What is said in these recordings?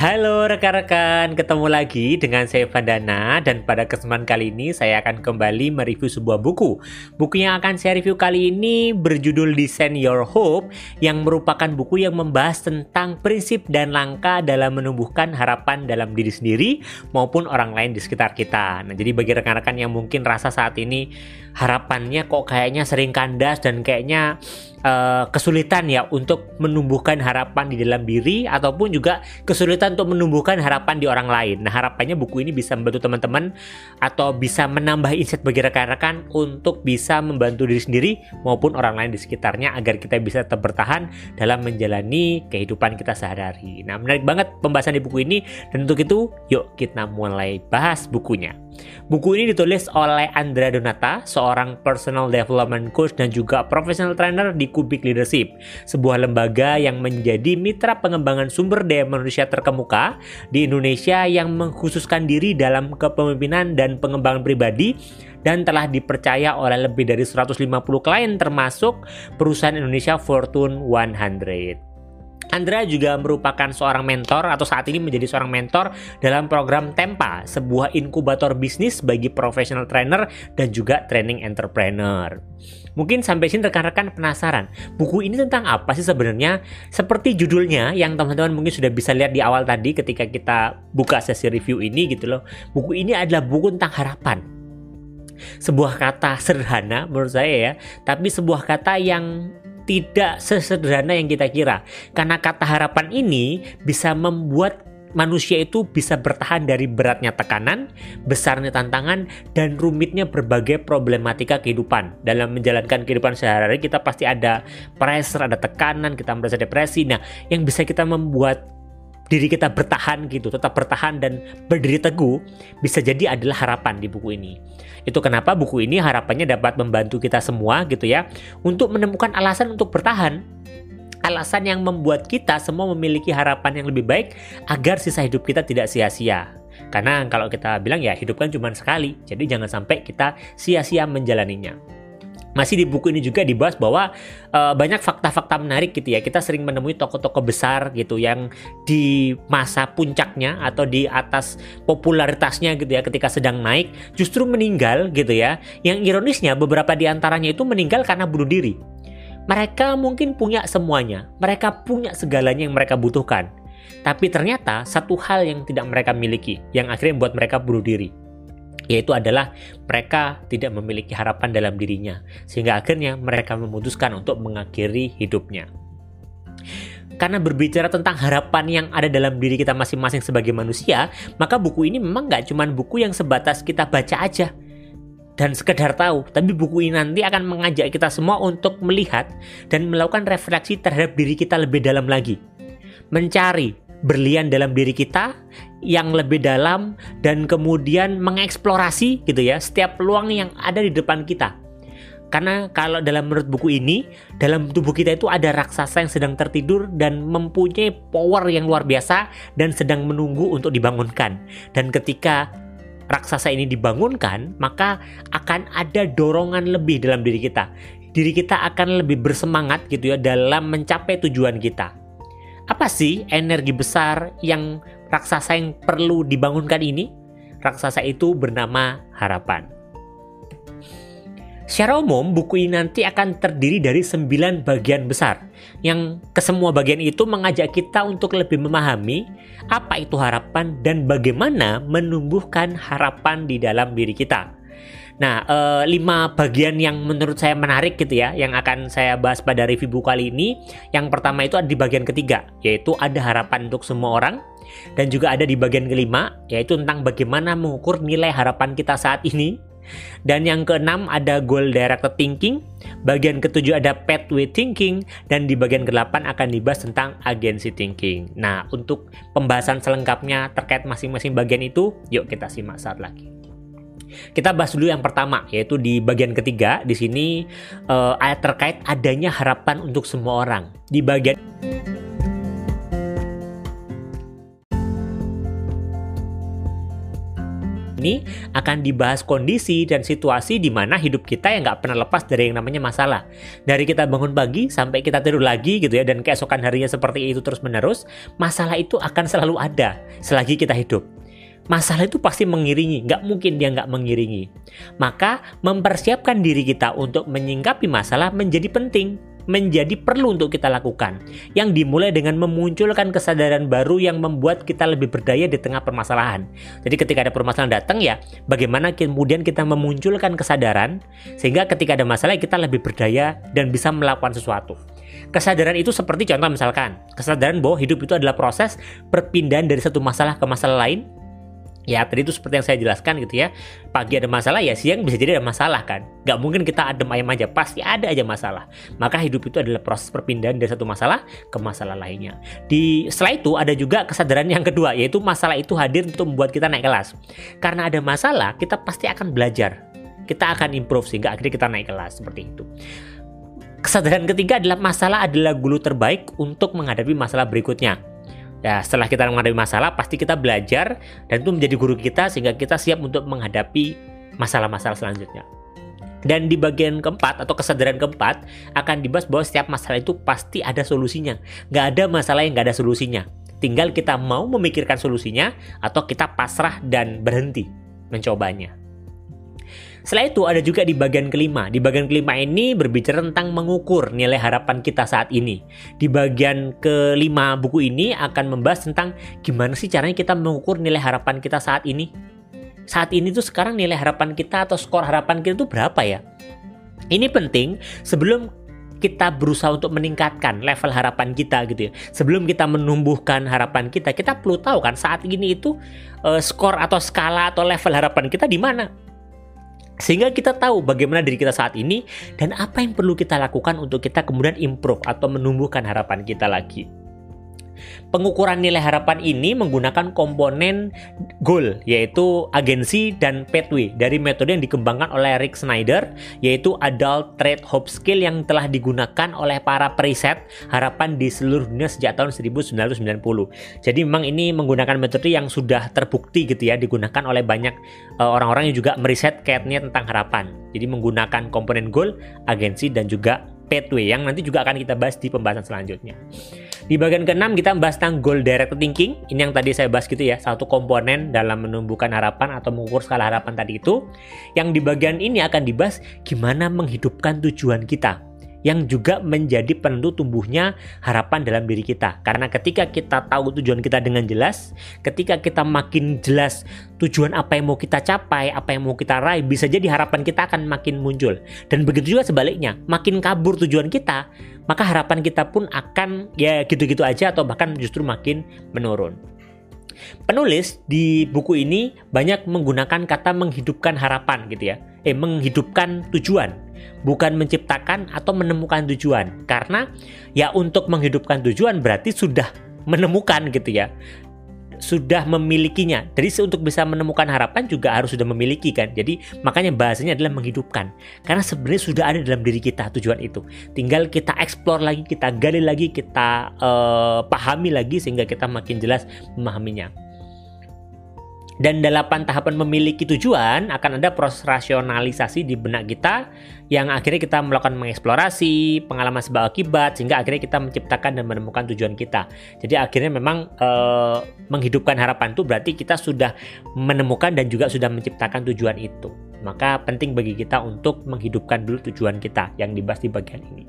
Halo rekan-rekan, ketemu lagi dengan saya Vandana dan pada kesempatan kali ini saya akan kembali mereview sebuah buku. Buku yang akan saya review kali ini berjudul Design Your Hope yang merupakan buku yang membahas tentang prinsip dan langkah dalam menumbuhkan harapan dalam diri sendiri maupun orang lain di sekitar kita. Nah, jadi bagi rekan-rekan yang mungkin rasa saat ini harapannya kok kayaknya sering kandas dan kayaknya uh, kesulitan ya untuk menumbuhkan harapan di dalam diri ataupun juga kesulitan untuk menumbuhkan harapan di orang lain. Nah, harapannya buku ini bisa membantu teman-teman atau bisa menambah insight bagi rekan-rekan untuk bisa membantu diri sendiri maupun orang lain di sekitarnya agar kita bisa tetap bertahan dalam menjalani kehidupan kita sehari-hari. Nah, menarik banget pembahasan di buku ini dan untuk itu yuk kita mulai bahas bukunya. Buku ini ditulis oleh Andrea Donata, seorang personal development coach dan juga professional trainer di Kubik Leadership, sebuah lembaga yang menjadi mitra pengembangan sumber daya manusia terkemuka di Indonesia yang mengkhususkan diri dalam kepemimpinan dan pengembangan pribadi dan telah dipercaya oleh lebih dari 150 klien termasuk perusahaan Indonesia Fortune 100. Andra juga merupakan seorang mentor atau saat ini menjadi seorang mentor dalam program Tempa, sebuah inkubator bisnis bagi professional trainer dan juga training entrepreneur. Mungkin sampai sini rekan-rekan penasaran, buku ini tentang apa sih sebenarnya? Seperti judulnya yang teman-teman mungkin sudah bisa lihat di awal tadi ketika kita buka sesi review ini gitu loh. Buku ini adalah buku tentang harapan. Sebuah kata sederhana menurut saya ya, tapi sebuah kata yang tidak sesederhana yang kita kira. Karena kata harapan ini bisa membuat manusia itu bisa bertahan dari beratnya tekanan, besarnya tantangan, dan rumitnya berbagai problematika kehidupan. Dalam menjalankan kehidupan sehari-hari kita pasti ada pressure, ada tekanan, kita merasa depresi. Nah, yang bisa kita membuat diri kita bertahan gitu, tetap bertahan dan berdiri teguh, bisa jadi adalah harapan di buku ini. Itu kenapa buku ini harapannya dapat membantu kita semua gitu ya, untuk menemukan alasan untuk bertahan. Alasan yang membuat kita semua memiliki harapan yang lebih baik agar sisa hidup kita tidak sia-sia. Karena kalau kita bilang ya hidup kan cuma sekali, jadi jangan sampai kita sia-sia menjalaninya masih di buku ini juga dibahas bahwa uh, banyak fakta-fakta menarik gitu ya. Kita sering menemui tokoh-tokoh besar gitu yang di masa puncaknya atau di atas popularitasnya gitu ya ketika sedang naik justru meninggal gitu ya. Yang ironisnya beberapa di antaranya itu meninggal karena bunuh diri. Mereka mungkin punya semuanya. Mereka punya segalanya yang mereka butuhkan. Tapi ternyata satu hal yang tidak mereka miliki yang akhirnya membuat mereka bunuh diri yaitu adalah mereka tidak memiliki harapan dalam dirinya, sehingga akhirnya mereka memutuskan untuk mengakhiri hidupnya. Karena berbicara tentang harapan yang ada dalam diri kita masing-masing sebagai manusia, maka buku ini memang nggak cuma buku yang sebatas kita baca aja dan sekedar tahu, tapi buku ini nanti akan mengajak kita semua untuk melihat dan melakukan refleksi terhadap diri kita lebih dalam lagi. Mencari berlian dalam diri kita yang lebih dalam dan kemudian mengeksplorasi gitu ya setiap peluang yang ada di depan kita. Karena kalau dalam menurut buku ini, dalam tubuh kita itu ada raksasa yang sedang tertidur dan mempunyai power yang luar biasa dan sedang menunggu untuk dibangunkan. Dan ketika raksasa ini dibangunkan, maka akan ada dorongan lebih dalam diri kita. Diri kita akan lebih bersemangat gitu ya dalam mencapai tujuan kita. Apa sih energi besar yang raksasa yang perlu dibangunkan ini? Raksasa itu bernama harapan. Secara umum, buku ini nanti akan terdiri dari sembilan bagian besar, yang kesemua bagian itu mengajak kita untuk lebih memahami apa itu harapan dan bagaimana menumbuhkan harapan di dalam diri kita. Nah, e, lima bagian yang menurut saya menarik gitu ya, yang akan saya bahas pada review buku kali ini. Yang pertama itu ada di bagian ketiga, yaitu ada harapan untuk semua orang. Dan juga ada di bagian kelima, yaitu tentang bagaimana mengukur nilai harapan kita saat ini. Dan yang keenam ada goal directed thinking, bagian ketujuh ada pathway thinking, dan di bagian kedelapan akan dibahas tentang agency thinking. Nah, untuk pembahasan selengkapnya terkait masing-masing bagian itu, yuk kita simak saat lagi. Kita bahas dulu yang pertama yaitu di bagian ketiga di sini uh, ayat terkait adanya harapan untuk semua orang. Di bagian ini akan dibahas kondisi dan situasi di mana hidup kita yang nggak pernah lepas dari yang namanya masalah. Dari kita bangun pagi sampai kita tidur lagi gitu ya, dan keesokan harinya seperti itu terus menerus, masalah itu akan selalu ada selagi kita hidup masalah itu pasti mengiringi, nggak mungkin dia nggak mengiringi. Maka mempersiapkan diri kita untuk menyingkapi masalah menjadi penting menjadi perlu untuk kita lakukan yang dimulai dengan memunculkan kesadaran baru yang membuat kita lebih berdaya di tengah permasalahan. Jadi ketika ada permasalahan datang ya bagaimana kemudian kita memunculkan kesadaran sehingga ketika ada masalah kita lebih berdaya dan bisa melakukan sesuatu. Kesadaran itu seperti contoh misalkan kesadaran bahwa hidup itu adalah proses perpindahan dari satu masalah ke masalah lain Ya tadi itu seperti yang saya jelaskan gitu ya. Pagi ada masalah ya siang bisa jadi ada masalah kan. Gak mungkin kita adem ayam aja Pasti ada aja masalah. Maka hidup itu adalah proses perpindahan dari satu masalah ke masalah lainnya. Di setelah itu ada juga kesadaran yang kedua Yaitu masalah itu hadir untuk membuat kita naik kelas. Karena ada masalah kita pasti akan belajar. Kita akan improve sehingga akhirnya kita naik kelas Seperti itu. Kesadaran ketiga adalah masalah adalah guru terbaik untuk menghadapi masalah berikutnya Ya, setelah kita menghadapi masalah, pasti kita belajar dan itu menjadi guru kita sehingga kita siap untuk menghadapi masalah-masalah selanjutnya. Dan di bagian keempat atau kesadaran keempat akan dibahas bahwa setiap masalah itu pasti ada solusinya. Nggak ada masalah yang nggak ada solusinya. Tinggal kita mau memikirkan solusinya atau kita pasrah dan berhenti mencobanya. Setelah itu ada juga di bagian kelima. Di bagian kelima ini berbicara tentang mengukur nilai harapan kita saat ini. Di bagian kelima buku ini akan membahas tentang gimana sih caranya kita mengukur nilai harapan kita saat ini. Saat ini tuh sekarang nilai harapan kita atau skor harapan kita tuh berapa ya? Ini penting sebelum kita berusaha untuk meningkatkan level harapan kita gitu ya. Sebelum kita menumbuhkan harapan kita, kita perlu tahu kan saat ini itu uh, skor atau skala atau level harapan kita di mana sehingga kita tahu bagaimana diri kita saat ini dan apa yang perlu kita lakukan untuk kita kemudian improve atau menumbuhkan harapan kita lagi. Pengukuran nilai harapan ini menggunakan komponen goal yaitu agensi dan pathway dari metode yang dikembangkan oleh Rick Snyder yaitu Adult Trade Hope Skill yang telah digunakan oleh para periset harapan di seluruh dunia sejak tahun 1990. Jadi memang ini menggunakan metode yang sudah terbukti gitu ya digunakan oleh banyak eh, orang-orang uh, yang juga meriset kaitnya tentang harapan. Jadi menggunakan komponen goal, agensi dan juga pathway yang nanti juga akan kita bahas di pembahasan selanjutnya. Di bagian keenam kita bahas tentang goal directed thinking. Ini yang tadi saya bahas gitu ya, satu komponen dalam menumbuhkan harapan atau mengukur skala harapan tadi itu. Yang di bagian ini akan dibahas gimana menghidupkan tujuan kita yang juga menjadi penentu tumbuhnya harapan dalam diri kita. Karena ketika kita tahu tujuan kita dengan jelas, ketika kita makin jelas tujuan apa yang mau kita capai, apa yang mau kita raih, bisa jadi harapan kita akan makin muncul. Dan begitu juga sebaliknya, makin kabur tujuan kita, maka harapan kita pun akan ya gitu-gitu aja atau bahkan justru makin menurun. Penulis di buku ini banyak menggunakan kata menghidupkan harapan gitu ya. Eh menghidupkan tujuan, bukan menciptakan atau menemukan tujuan. Karena ya untuk menghidupkan tujuan berarti sudah menemukan gitu ya sudah memilikinya. Jadi untuk bisa menemukan harapan juga harus sudah memiliki kan. Jadi makanya bahasanya adalah menghidupkan. Karena sebenarnya sudah ada dalam diri kita tujuan itu. Tinggal kita explore lagi, kita gali lagi, kita uh, pahami lagi sehingga kita makin jelas memahaminya. Dan delapan tahapan memiliki tujuan akan ada proses rasionalisasi di benak kita yang akhirnya kita melakukan mengeksplorasi, pengalaman sebab akibat sehingga akhirnya kita menciptakan dan menemukan tujuan kita. Jadi akhirnya memang e, menghidupkan harapan itu berarti kita sudah menemukan dan juga sudah menciptakan tujuan itu. Maka penting bagi kita untuk menghidupkan dulu tujuan kita yang dibahas di bagian ini.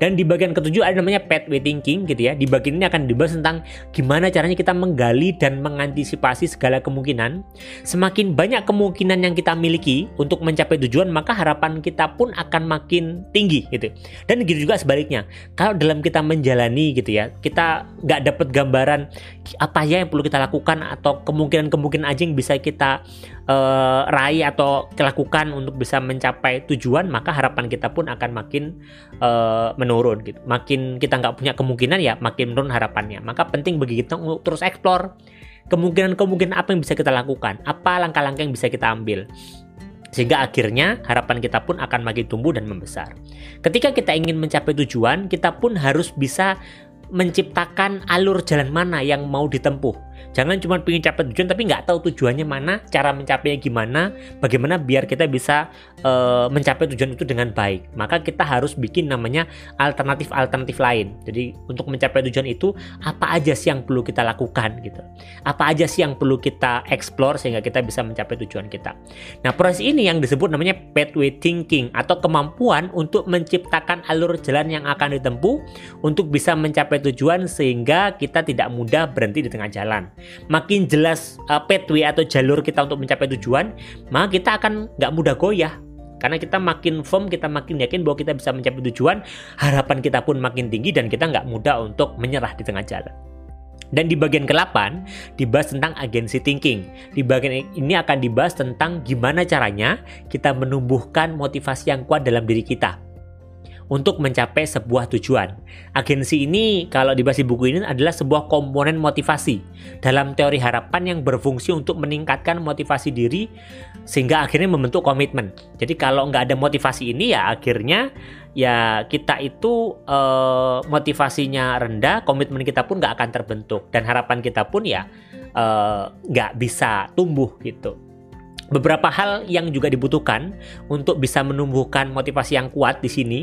Dan di bagian ketujuh ada namanya pathway thinking gitu ya. Di bagian ini akan dibahas tentang gimana caranya kita menggali dan mengantisipasi segala kemungkinan. Semakin banyak kemungkinan yang kita miliki untuk mencapai tujuan, maka harapan kita pun akan makin tinggi gitu. Dan gitu juga sebaliknya. Kalau dalam kita menjalani gitu ya, kita nggak dapat gambaran apa ya yang perlu kita lakukan atau kemungkinan-kemungkinan aja yang bisa kita uh, raih atau lakukan untuk bisa mencapai tujuan maka harapan kita pun akan makin uh, menurun gitu makin kita nggak punya kemungkinan ya makin menurun harapannya maka penting bagi kita untuk terus explore kemungkinan-kemungkinan apa yang bisa kita lakukan apa langkah-langkah yang bisa kita ambil sehingga akhirnya harapan kita pun akan makin tumbuh dan membesar. Ketika kita ingin mencapai tujuan, kita pun harus bisa menciptakan alur jalan mana yang mau ditempuh. Jangan cuma pengen capai tujuan tapi nggak tahu tujuannya mana, cara mencapainya gimana, bagaimana biar kita bisa uh, mencapai tujuan itu dengan baik. Maka kita harus bikin namanya alternatif-alternatif lain. Jadi untuk mencapai tujuan itu apa aja sih yang perlu kita lakukan gitu. Apa aja sih yang perlu kita explore sehingga kita bisa mencapai tujuan kita. Nah, proses ini yang disebut namanya pathway thinking atau kemampuan untuk menciptakan alur jalan yang akan ditempuh untuk bisa mencapai tujuan sehingga kita tidak mudah berhenti di tengah jalan makin jelas uh, pathway atau jalur kita untuk mencapai tujuan, maka kita akan nggak mudah goyah. Karena kita makin firm, kita makin yakin bahwa kita bisa mencapai tujuan, harapan kita pun makin tinggi dan kita nggak mudah untuk menyerah di tengah jalan. Dan di bagian ke-8 dibahas tentang agency thinking. Di bagian ini akan dibahas tentang gimana caranya kita menumbuhkan motivasi yang kuat dalam diri kita untuk mencapai sebuah tujuan. Agensi ini kalau dibahas di buku ini adalah sebuah komponen motivasi dalam teori harapan yang berfungsi untuk meningkatkan motivasi diri sehingga akhirnya membentuk komitmen. Jadi kalau nggak ada motivasi ini ya akhirnya ya kita itu eh, motivasinya rendah, komitmen kita pun nggak akan terbentuk dan harapan kita pun ya eh, nggak bisa tumbuh gitu beberapa hal yang juga dibutuhkan untuk bisa menumbuhkan motivasi yang kuat di sini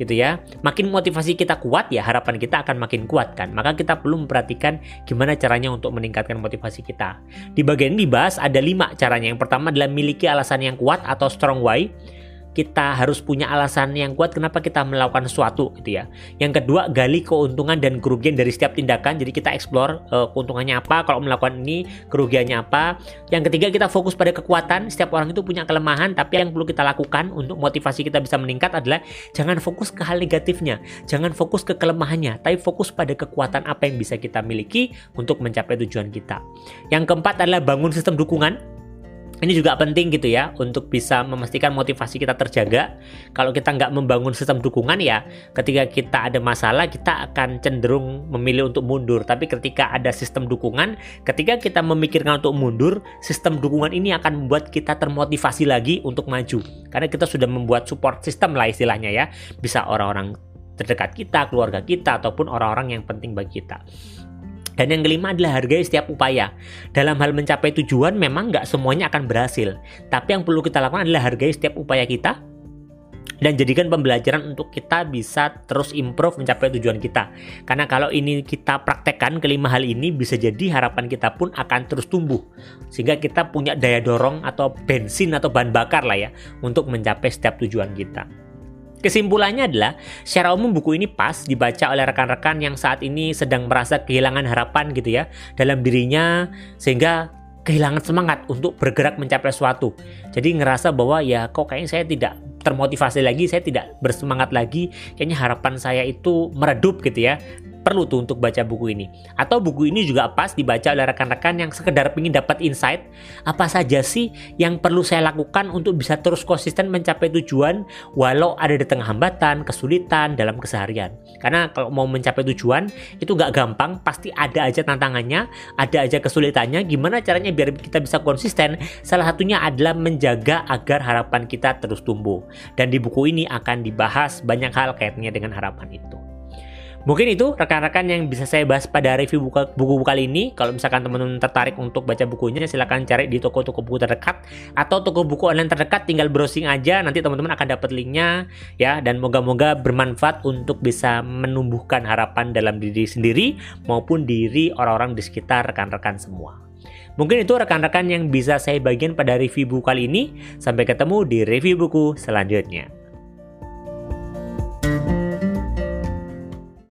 gitu ya. Makin motivasi kita kuat ya harapan kita akan makin kuat kan. Maka kita perlu memperhatikan gimana caranya untuk meningkatkan motivasi kita. Di bagian ini dibahas ada lima caranya. Yang pertama adalah miliki alasan yang kuat atau strong why kita harus punya alasan yang kuat kenapa kita melakukan sesuatu gitu ya. Yang kedua, gali keuntungan dan kerugian dari setiap tindakan. Jadi kita explore uh, keuntungannya apa kalau melakukan ini, kerugiannya apa. Yang ketiga, kita fokus pada kekuatan. Setiap orang itu punya kelemahan, tapi yang perlu kita lakukan untuk motivasi kita bisa meningkat adalah jangan fokus ke hal negatifnya, jangan fokus ke kelemahannya, tapi fokus pada kekuatan apa yang bisa kita miliki untuk mencapai tujuan kita. Yang keempat adalah bangun sistem dukungan ini juga penting gitu ya untuk bisa memastikan motivasi kita terjaga. Kalau kita nggak membangun sistem dukungan ya, ketika kita ada masalah kita akan cenderung memilih untuk mundur. Tapi ketika ada sistem dukungan, ketika kita memikirkan untuk mundur, sistem dukungan ini akan membuat kita termotivasi lagi untuk maju. Karena kita sudah membuat support system lah istilahnya ya. Bisa orang-orang terdekat kita, keluarga kita, ataupun orang-orang yang penting bagi kita. Dan yang kelima adalah hargai setiap upaya. Dalam hal mencapai tujuan memang nggak semuanya akan berhasil. Tapi yang perlu kita lakukan adalah hargai setiap upaya kita dan jadikan pembelajaran untuk kita bisa terus improve mencapai tujuan kita. Karena kalau ini kita praktekkan kelima hal ini bisa jadi harapan kita pun akan terus tumbuh. Sehingga kita punya daya dorong atau bensin atau bahan bakar lah ya untuk mencapai setiap tujuan kita. Kesimpulannya adalah, secara umum buku ini pas dibaca oleh rekan-rekan yang saat ini sedang merasa kehilangan harapan gitu ya dalam dirinya sehingga kehilangan semangat untuk bergerak mencapai sesuatu. Jadi ngerasa bahwa ya kok kayaknya saya tidak termotivasi lagi, saya tidak bersemangat lagi, kayaknya harapan saya itu meredup gitu ya perlu tuh untuk baca buku ini. Atau buku ini juga pas dibaca oleh rekan-rekan yang sekedar ingin dapat insight apa saja sih yang perlu saya lakukan untuk bisa terus konsisten mencapai tujuan walau ada di tengah hambatan, kesulitan dalam keseharian. Karena kalau mau mencapai tujuan itu nggak gampang, pasti ada aja tantangannya, ada aja kesulitannya. Gimana caranya biar kita bisa konsisten? Salah satunya adalah menjaga agar harapan kita terus tumbuh. Dan di buku ini akan dibahas banyak hal kaitannya dengan harapan itu. Mungkin itu rekan-rekan yang bisa saya bahas pada review buku, buku kali ini. Kalau misalkan teman-teman tertarik untuk baca bukunya, silahkan cari di toko-toko buku terdekat atau toko buku online terdekat. Tinggal browsing aja, nanti teman-teman akan dapat linknya ya. Dan moga-moga bermanfaat untuk bisa menumbuhkan harapan dalam diri sendiri maupun diri orang-orang di sekitar rekan-rekan semua. Mungkin itu rekan-rekan yang bisa saya bagikan pada review buku kali ini. Sampai ketemu di review buku selanjutnya.